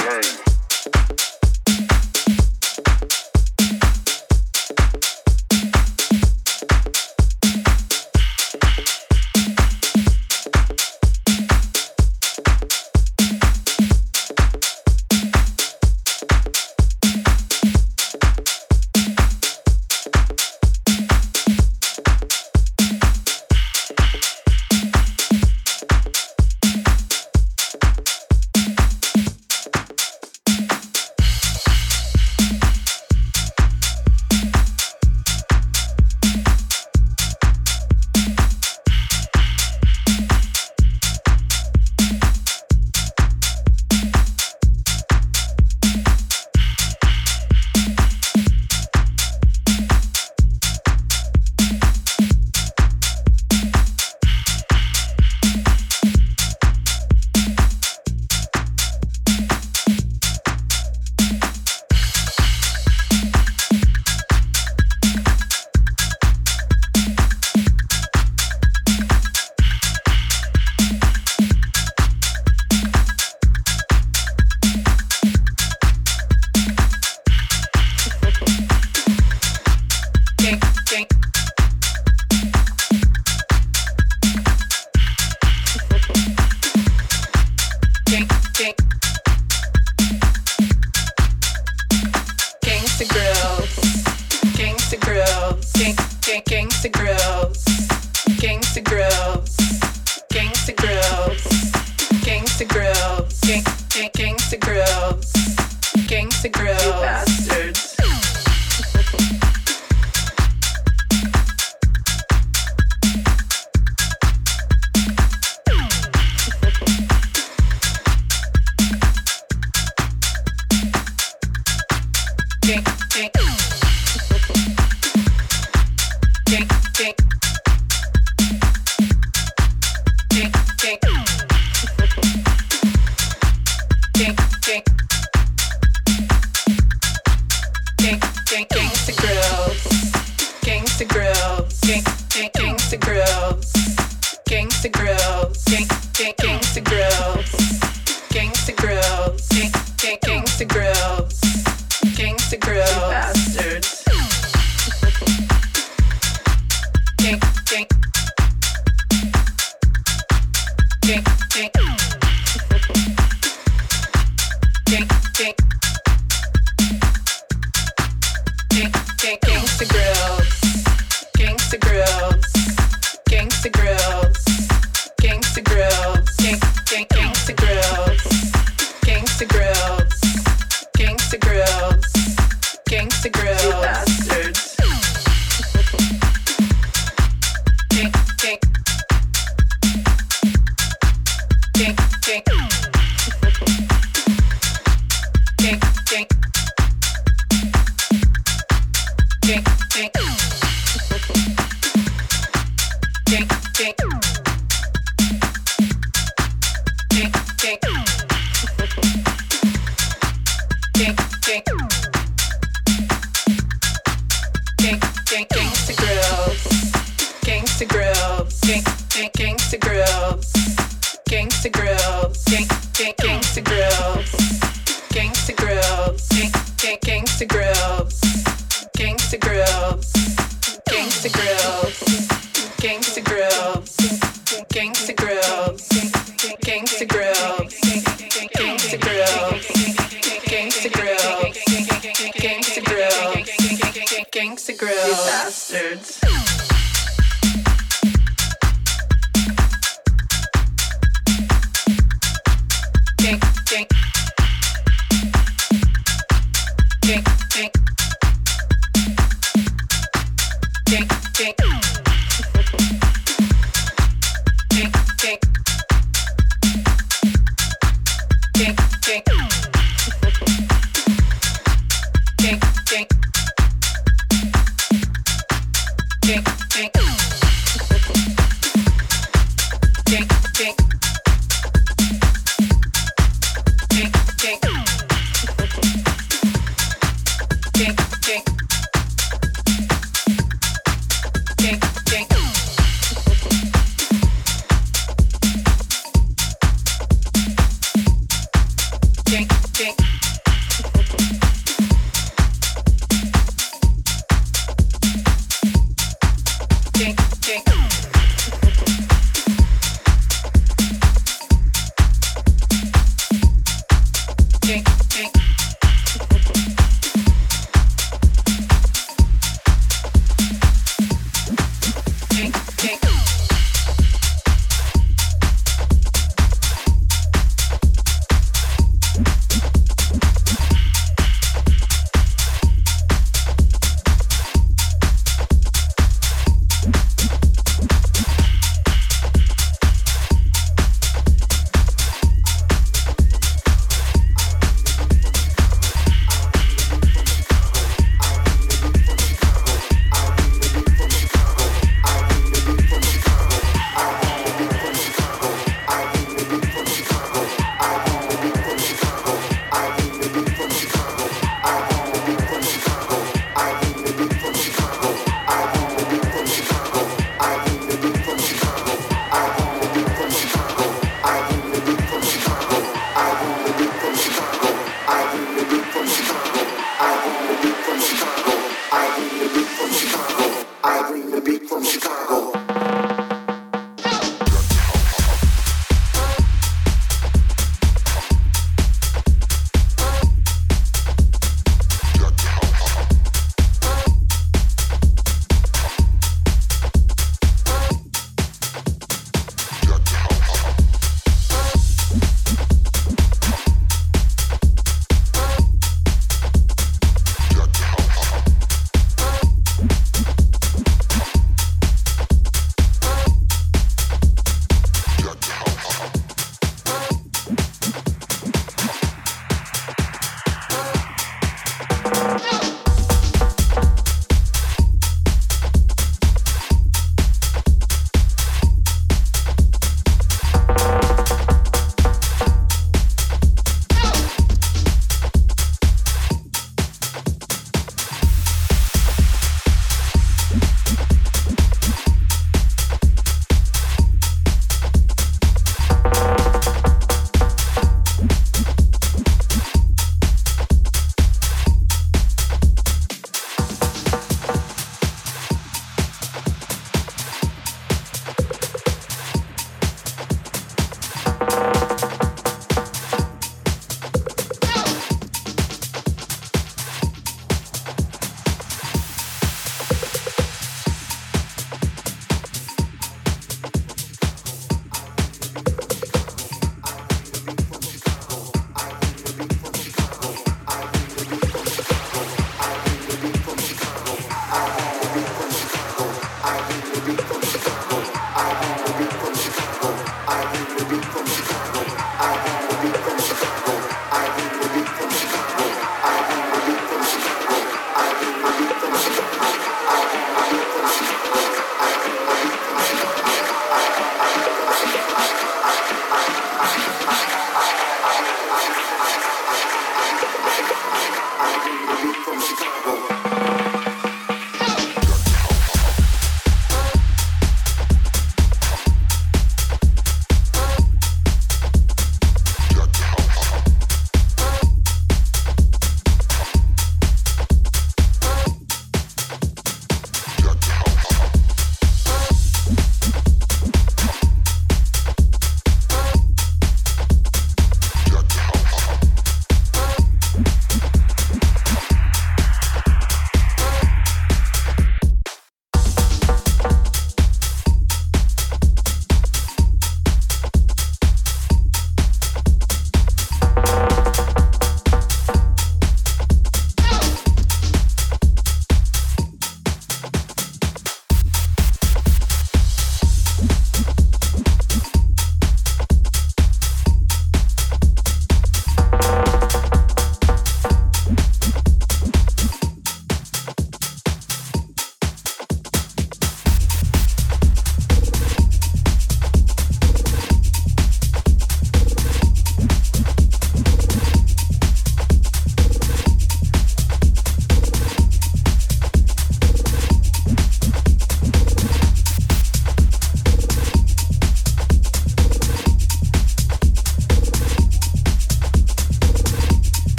game. Magic.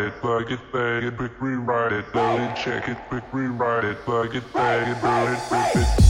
It, plug it, bag it, quick rewrite it, it, check it, quick rewrite it, plug it, bag it, burn it, rip it.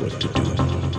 What to do.